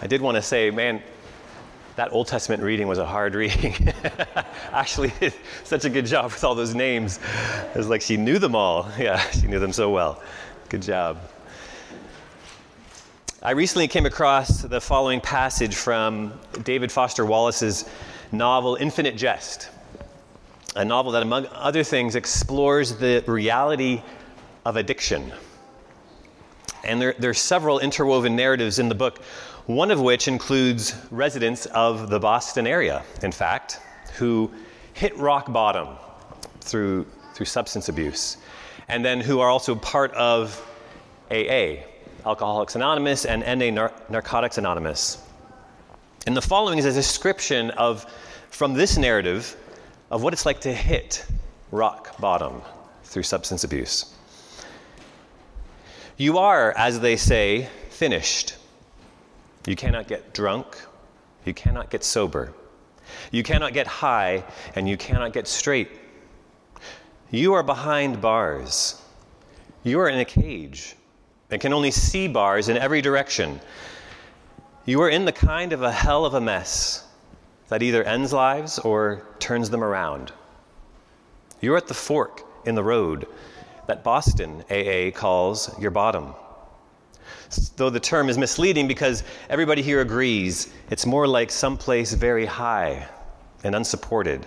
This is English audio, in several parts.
I did want to say, man, that Old Testament reading was a hard reading. Ashley did such a good job with all those names. It was like she knew them all. Yeah, she knew them so well. Good job. I recently came across the following passage from David Foster Wallace's novel Infinite Jest, a novel that, among other things, explores the reality of addiction. And there, there are several interwoven narratives in the book one of which includes residents of the Boston area, in fact, who hit rock bottom through, through substance abuse, and then who are also part of AA, Alcoholics Anonymous, and NA Nar- Narcotics Anonymous. And the following is a description of, from this narrative, of what it's like to hit rock bottom through substance abuse. You are, as they say, finished. You cannot get drunk. You cannot get sober. You cannot get high, and you cannot get straight. You are behind bars. You are in a cage and can only see bars in every direction. You are in the kind of a hell of a mess that either ends lives or turns them around. You're at the fork in the road that Boston AA calls your bottom though the term is misleading because everybody here agrees it's more like someplace very high and unsupported.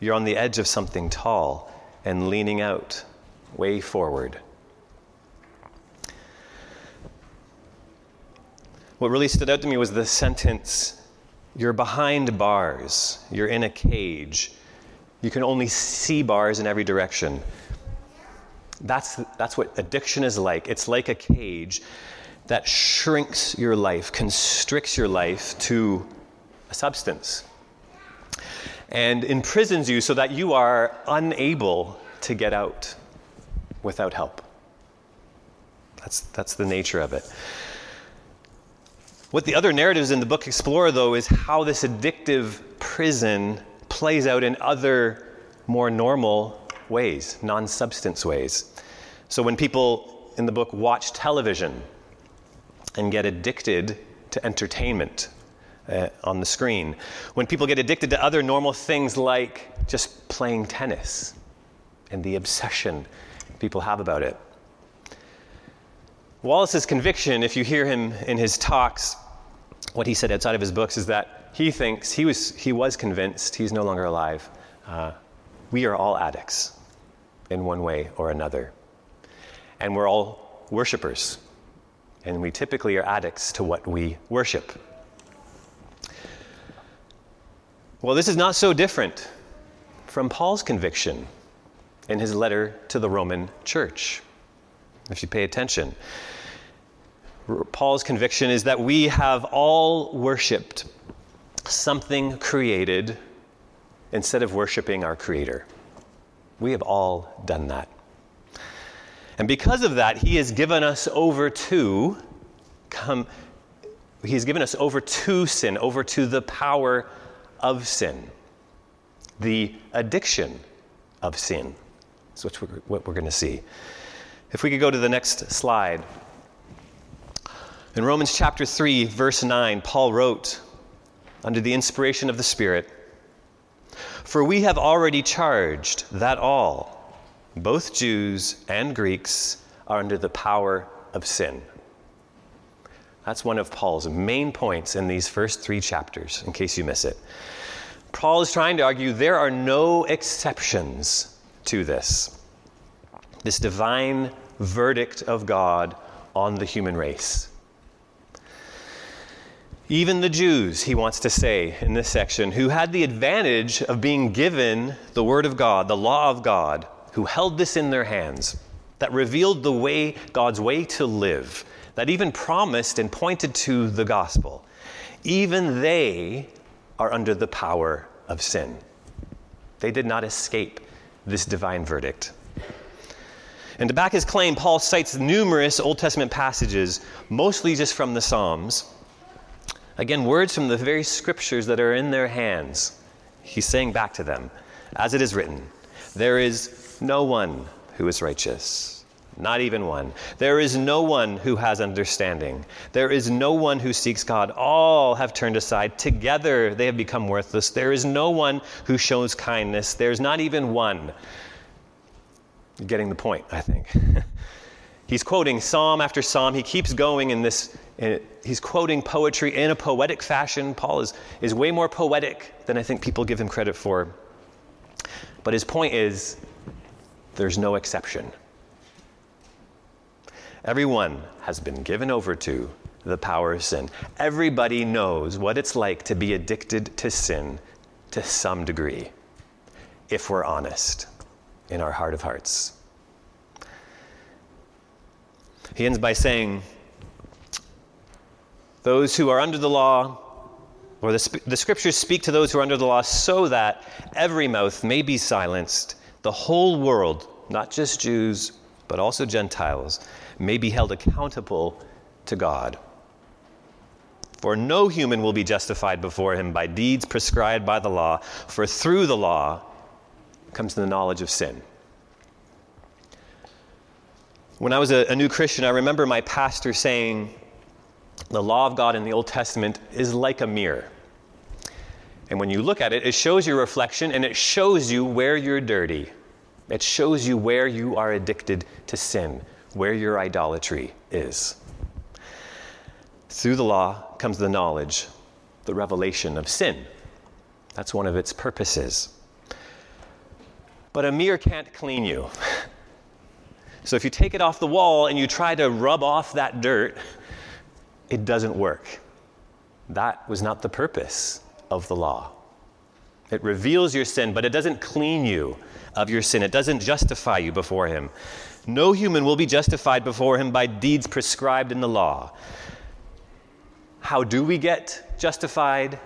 You're on the edge of something tall and leaning out way forward. What really stood out to me was the sentence You're behind bars, you're in a cage. You can only see bars in every direction. That's, that's what addiction is like. It's like a cage that shrinks your life, constricts your life to a substance, and imprisons you so that you are unable to get out without help. That's, that's the nature of it. What the other narratives in the book explore, though, is how this addictive prison plays out in other more normal ways, non substance ways. So when people in the book watch television and get addicted to entertainment uh, on the screen, when people get addicted to other normal things like just playing tennis and the obsession people have about it. Wallace's conviction, if you hear him in his talks, what he said outside of his books is that he thinks, he was, he was convinced, he's no longer alive, uh, we are all addicts in one way or another and we're all worshipers. And we typically are addicts to what we worship. Well, this is not so different from Paul's conviction in his letter to the Roman church. If you pay attention, Paul's conviction is that we have all worshiped something created instead of worshiping our Creator. We have all done that. And because of that, he has given us over to come he's given us over to sin, over to the power of sin. The addiction of sin. That's what we're, what we're going to see. If we could go to the next slide. In Romans chapter 3, verse 9, Paul wrote, under the inspiration of the Spirit, For we have already charged that all, both Jews and Greeks are under the power of sin. That's one of Paul's main points in these first three chapters, in case you miss it. Paul is trying to argue there are no exceptions to this. This divine verdict of God on the human race. Even the Jews, he wants to say in this section, who had the advantage of being given the Word of God, the law of God, who held this in their hands, that revealed the way, God's way to live, that even promised and pointed to the gospel, even they are under the power of sin. They did not escape this divine verdict. And to back his claim, Paul cites numerous Old Testament passages, mostly just from the Psalms. Again, words from the very scriptures that are in their hands. He's saying back to them, as it is written, there is no one who is righteous. Not even one. There is no one who has understanding. There is no one who seeks God. All have turned aside. Together they have become worthless. There is no one who shows kindness. There's not even one. You're getting the point, I think. he's quoting psalm after psalm. He keeps going in this, he's quoting poetry in a poetic fashion. Paul is, is way more poetic than I think people give him credit for. But his point is there's no exception. Everyone has been given over to the power of sin. Everybody knows what it's like to be addicted to sin to some degree, if we're honest in our heart of hearts. He ends by saying, Those who are under the law, or the, the scriptures speak to those who are under the law so that every mouth may be silenced, the whole world, not just Jews, but also Gentiles, may be held accountable to God. For no human will be justified before him by deeds prescribed by the law, for through the law comes the knowledge of sin. When I was a, a, new Christian, I remember my pastor saying, The law of God in the Old Testament is like a mirror. And when you look at it, it shows your reflection and it shows you where you're dirty. It shows you where you are addicted to sin where your idolatry is. Through the law comes the knowledge, the revelation of sin. That's one of its purposes. But a mirror can't clean you. So if you take it off the wall and you try to rub off that dirt, it doesn't work. That was not the purpose of the law. It reveals your sin, but it doesn't clean you of your sin. It doesn't justify you before Him. No human will be justified before him by deeds prescribed in the law. How do we get justified?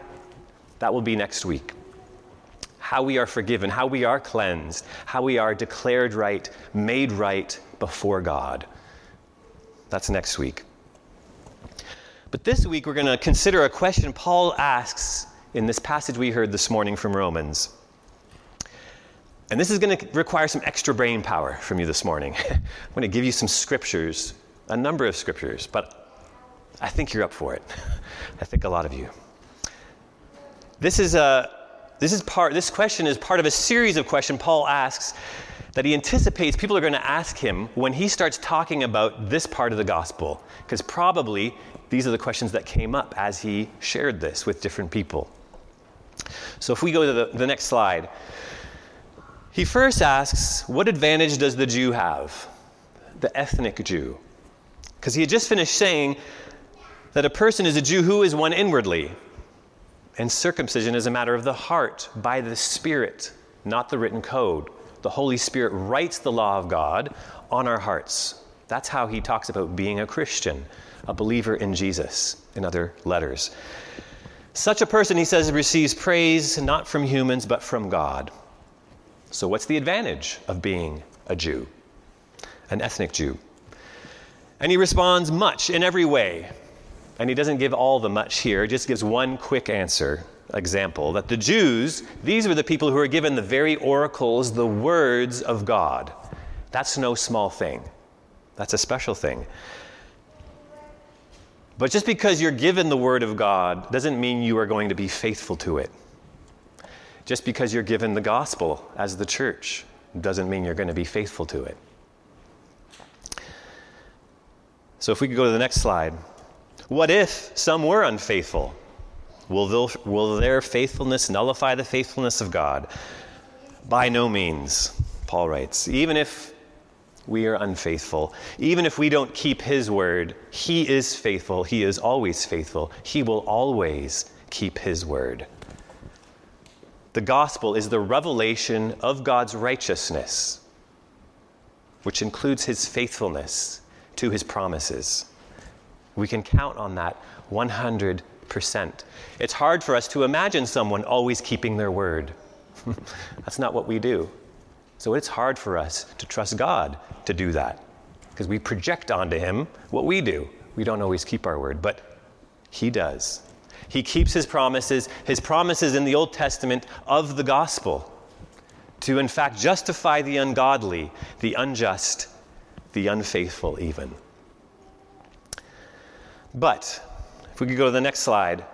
That will be next week. How we are forgiven, how we are cleansed, how we are declared right, made right before God. That's next week. But this week, we're going to consider a question Paul asks in this passage we heard this morning from Romans. And this is going to require some extra brain power from you this morning. I'm going to give you some scriptures, a number of scriptures, but I think you're up for it. I think a lot of you. This is a this is part this question is part of a series of questions Paul asks that he anticipates people are going to ask him when he starts talking about this part of the gospel because probably these are the questions that came up as he shared this with different people. So if we go to the, the next slide, he first asks, What advantage does the Jew have? The ethnic Jew. Because he had just finished saying that a person is a Jew who is one inwardly. And circumcision is a matter of the heart by the Spirit, not the written code. The Holy Spirit writes the law of God on our hearts. That's how he talks about being a Christian, a believer in Jesus, in other letters. Such a person, he says, receives praise not from humans, but from God. So, what's the advantage of being a Jew, an ethnic Jew? And he responds, much in every way. And he doesn't give all the much here, he just gives one quick answer, example that the Jews, these were the people who were given the very oracles, the words of God. That's no small thing, that's a special thing. But just because you're given the word of God doesn't mean you are going to be faithful to it. Just because you're given the gospel as the church doesn't mean you're going to be faithful to it. So, if we could go to the next slide. What if some were unfaithful? Will, will their faithfulness nullify the faithfulness of God? By no means, Paul writes. Even if we are unfaithful, even if we don't keep his word, he is faithful. He is always faithful. He will always keep his word. The gospel is the revelation of God's righteousness, which includes his faithfulness to his promises. We can count on that 100%. It's hard for us to imagine someone always keeping their word. That's not what we do. So it's hard for us to trust God to do that because we project onto him what we do. We don't always keep our word, but he does. He keeps his promises, his promises in the Old Testament of the gospel, to in fact justify the ungodly, the unjust, the unfaithful, even. But, if we could go to the next slide.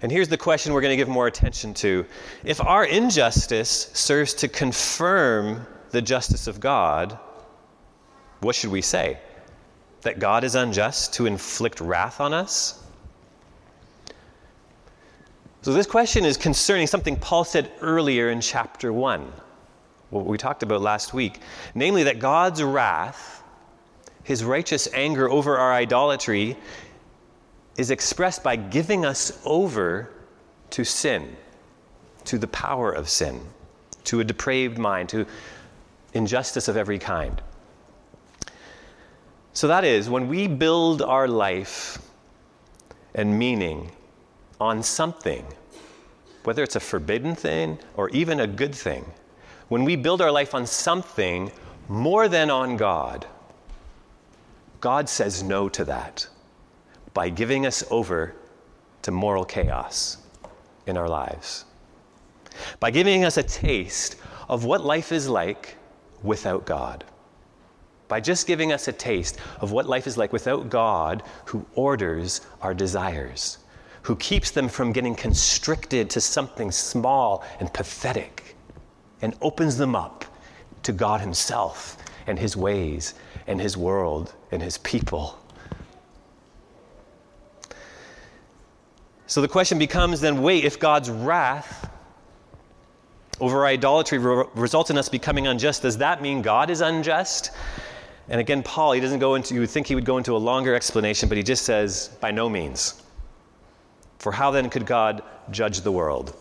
And here's the question we're going to give more attention to. If our injustice serves to confirm the justice of God, what should we say? That God is unjust to inflict wrath on us? So, this question is concerning something Paul said earlier in chapter 1, what we talked about last week, namely that God's wrath, his righteous anger over our idolatry, is expressed by giving us over to sin, to the power of sin, to a depraved mind, to injustice of every kind. So that is, when we build our life and meaning on something, whether it's a forbidden thing or even a good thing, when we build our life on something more than on God, God says no to that by giving us over to moral chaos in our lives, by giving us a taste of what life is like without God, by just giving us a taste of what life is like without God who orders our desires who keeps them from getting constricted to something small and pathetic and opens them up to God Himself and His ways and His world and His people. So the question becomes then wait, if God's wrath over idolatry re- results in us becoming unjust, does that mean God is unjust? And again, Paul, he doesn't go into, you would think he would go into a longer explanation, but he just says, by no means. For how then could God judge the world?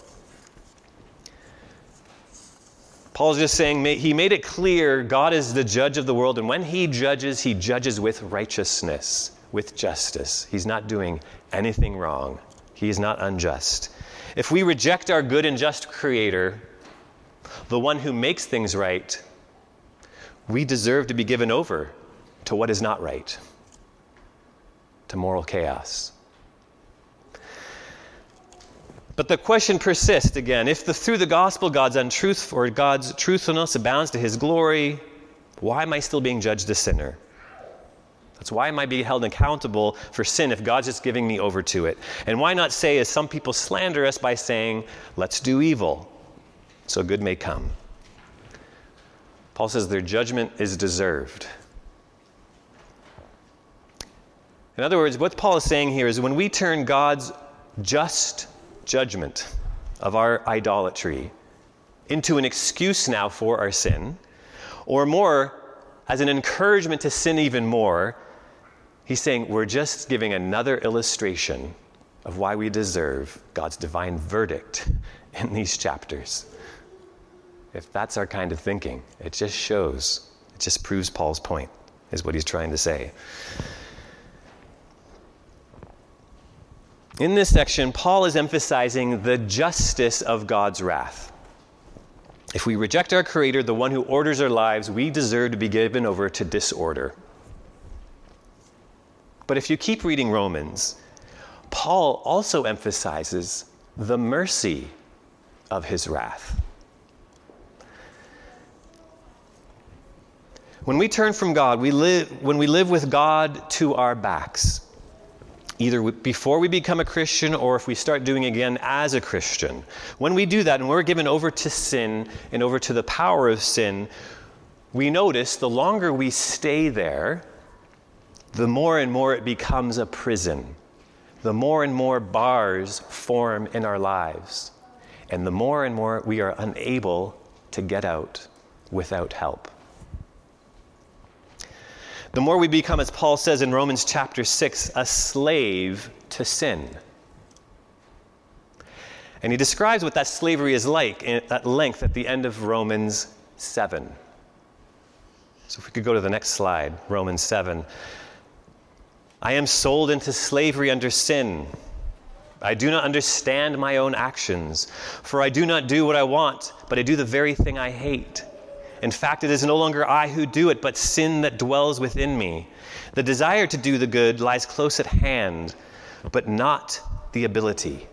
Paul's just saying he made it clear God is the judge of the world, and when he judges, he judges with righteousness, with justice. He's not doing anything wrong, he is not unjust. If we reject our good and just Creator, the one who makes things right, we deserve to be given over to what is not right, to moral chaos. But the question persists again if the, through the gospel God's untruth or God's truthfulness abounds to his glory, why am I still being judged a sinner? That's why am I being held accountable for sin if God's just giving me over to it? And why not say, as some people slander us by saying, let's do evil so good may come? Paul says their judgment is deserved. In other words, what Paul is saying here is when we turn God's just judgment of our idolatry into an excuse now for our sin, or more, as an encouragement to sin even more, he's saying we're just giving another illustration of why we deserve God's divine verdict in these chapters. If that's our kind of thinking, it just shows, it just proves Paul's point, is what he's trying to say. In this section, Paul is emphasizing the justice of God's wrath. If we reject our Creator, the one who orders our lives, we deserve to be given over to disorder. But if you keep reading Romans, Paul also emphasizes the mercy of his wrath. When we turn from God, we live, when we live with God to our backs, either before we become a Christian or if we start doing again as a Christian. When we do that and we're given over to sin and over to the power of sin, we notice the longer we stay there, the more and more it becomes a prison. The more and more bars form in our lives. And the more and more we are unable to get out without help the more we become, as Paul says in Romans chapter 6, a slave to sin. And he describes what that slavery is like at length at the end of Romans 7. So if we could go to the next slide, Romans 7. I am sold into slavery under sin. I do not understand my own actions, for I do not do what I want, but I do the very thing I hate. In fact, it is no longer I who do it, but sin that dwells within me. The desire to do the good lies close at hand, but not the ability.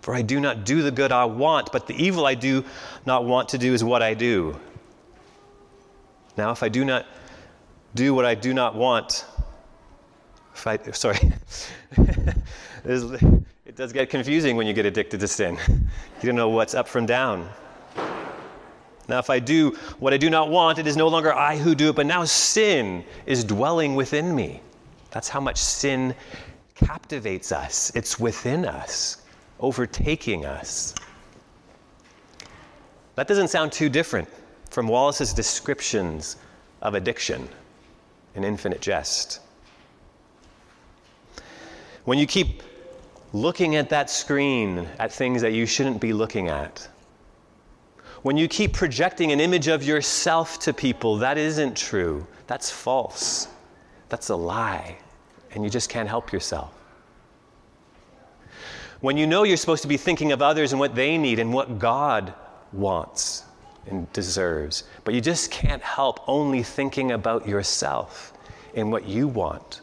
For I do not do the good I want, but the evil I do not want to do is what I do. Now, if I do not do what I do not want, I, sorry, it does get confusing when you get addicted to sin. You don't know what's up from down. Now, if I do what I do not want, it is no longer I who do it, but now sin is dwelling within me. That's how much sin captivates us. It's within us, overtaking us. That doesn't sound too different from Wallace's descriptions of addiction in Infinite Jest. When you keep looking at that screen at things that you shouldn't be looking at, when you keep projecting an image of yourself to people, that isn't true. That's false. That's a lie. And you just can't help yourself. When you know you're supposed to be thinking of others and what they need and what God wants and deserves, but you just can't help only thinking about yourself and what you want.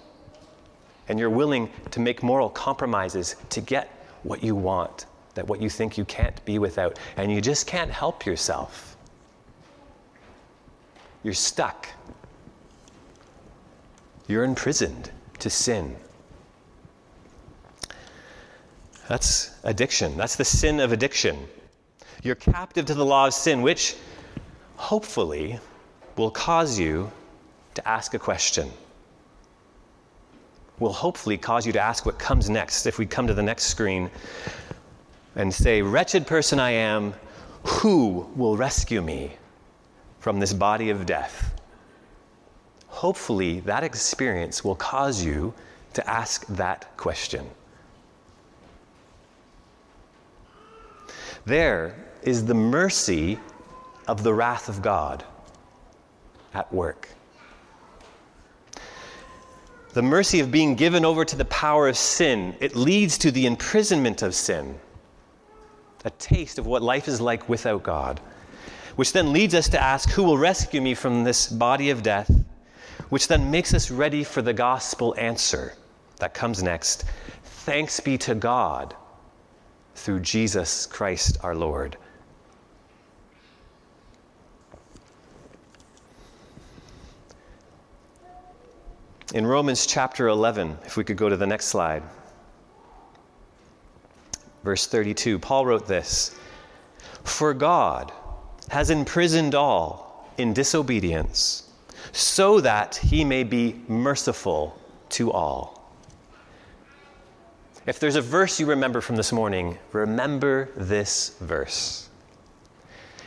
And you're willing to make moral compromises to get what you want that what you think you can't be without, and you just can't help yourself. You're stuck. You're imprisoned to sin. That's addiction. That's the sin of addiction. You're captive to the law of sin, which hopefully will cause you to ask a question. Will hopefully cause you to ask what comes next if we come to the next screen and say, Wretched person I am, who will rescue me from this body of death? Hopefully, that experience will cause you to ask that question. There is the mercy of the wrath of God at work. The mercy of being given over to the power of sin, it leads to the imprisonment of sin a taste of what life is like without God, which then leads us to ask, Who will rescue me from this body of death? Which then makes us ready for the gospel answer that comes next. Thanks be to God through Jesus Christ our Lord. In Romans chapter 11, if we could go to the next slide verse 32, Paul wrote this For God has imprisoned all in disobedience, so that he may be merciful to all. If there's a verse you remember from this morning, remember this verse.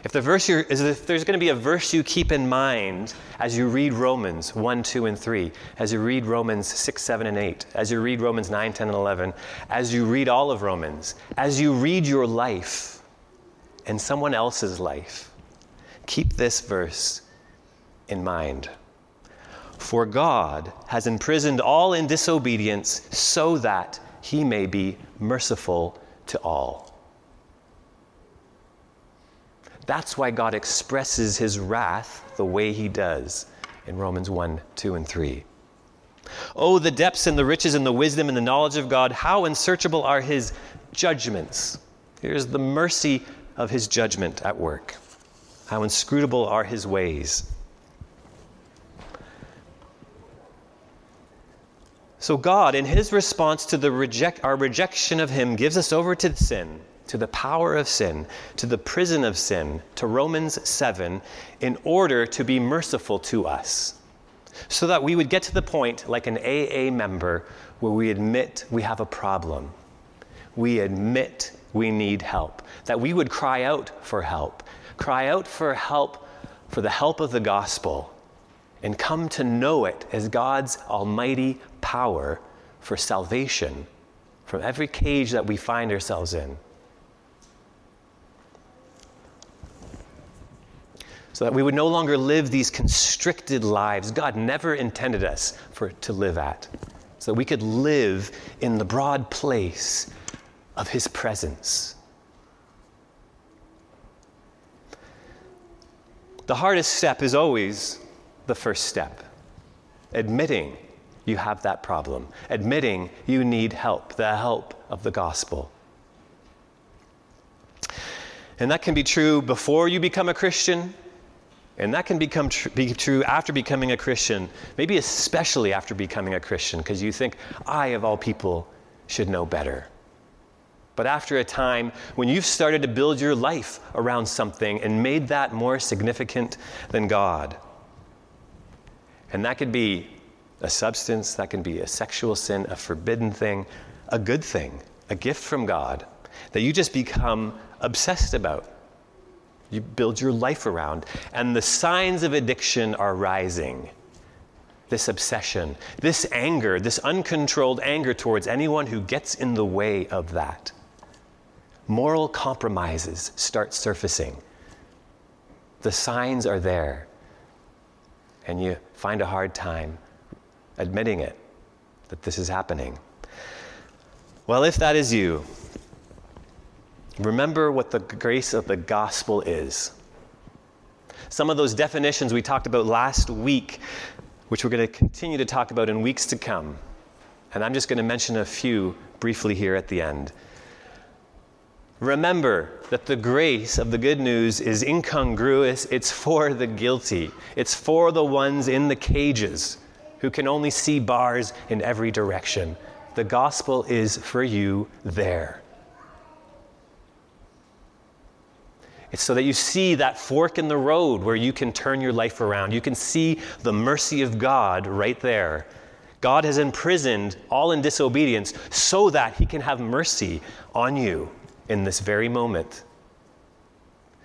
If, the verse is if there's going to be a verse you keep in mind as you read Romans 1, 2, and 3, as you read Romans 6, 7, and 8, as you read Romans 9, 10, and 11, as you read all of Romans, as you read your life and someone else's life, keep this verse in mind. For God has imprisoned all in disobedience so that he may be merciful to all. That's why God expresses his wrath the way he does in Romans 1, 2, and 3. Oh, the depths and the riches and the wisdom and the knowledge of God, how unsearchable are his judgments. Here's the mercy of his judgment at work. How inscrutable are his ways. So, God, in his response to the reject, our rejection of him, gives us over to sin to the power of sin, to the prison of sin, to Romans 7, in order to be merciful to us. So that we would get to the point, like an AA member, where we admit we have a problem. We admit we need help. That we would cry out for help. Cry out for help, for the help of the gospel, and come to know it as God's almighty power for salvation from every cage that we find ourselves in. So that we would no longer live these constricted lives God never intended us for to live at, so that we could live in the broad place of His presence. The hardest step is always the first step admitting you have that problem, admitting you need help, the help of the gospel. And that can be true before you become a Christian And that can become tr- be true after becoming a Christian, maybe especially after becoming a Christian, because you think, I, of all people, should know better. But after a time when you've started to build your life around something and made that more significant than God, and that could be a substance, that can be a sexual sin, a forbidden thing, a good thing, a gift from God that you just become obsessed about. You build your life around, and the signs of addiction are rising. This obsession, this anger, this uncontrolled anger towards anyone who gets in the way of that moral compromises start surfacing. The signs are there, and you find a hard time admitting it, that this is happening. Well, if that is you, remember what the grace of the gospel is. Some of those definitions we talked about last week, which we're going to continue to talk about in weeks to come. And I'm just going to mention a few briefly here at the end. Remember that the grace of the good news is incongruous. It's for the guilty, it's for the ones in the cages who can only see bars in every direction. The gospel is for you there. It's so that you see that fork in the road where you can turn your life around. You can see the mercy of God right there. God has imprisoned all in disobedience so that he can have mercy on you in this very moment.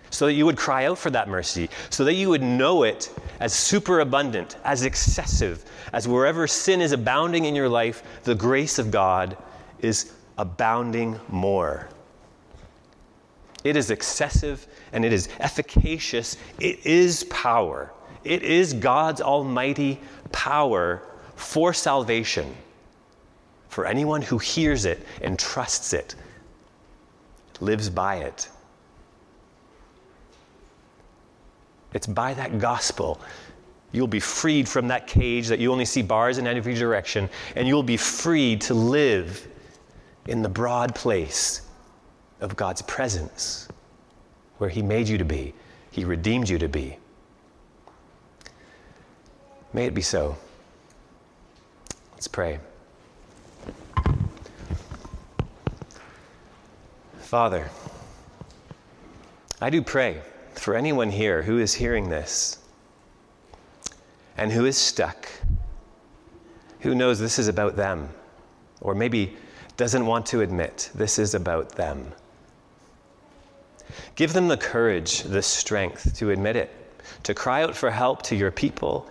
So that you would cry out for that mercy, so that you would know it as superabundant, as excessive, as wherever sin is abounding in your life, the grace of God is abounding more. It is excessive and it is efficacious. It is power. It is God's almighty power for salvation for anyone who hears it and trusts it lives by it. It's by that gospel you'll be freed from that cage that you only see bars in every direction, and you'll be free to live in the broad place of God's presence, where He made you to be, He redeemed you to be. May it be so. Let's pray. Father, I do pray for anyone here who is hearing this and who is stuck, who knows this is about them, or maybe doesn't want to admit this is about them. Give them the courage, the strength to admit it, to cry out for help to your people,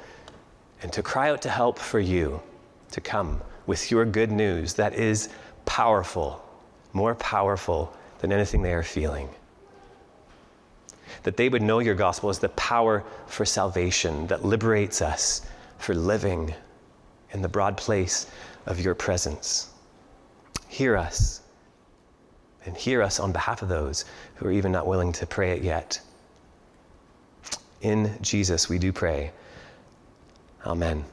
and to cry out to help for you to come with your good news that is powerful, more powerful than anything they are feeling. That they would know your gospel as the power for salvation that liberates us for living in the broad place of your presence. Hear us, and hear us on behalf of those who are even not willing to pray it yet. In Jesus, we do pray. Amen.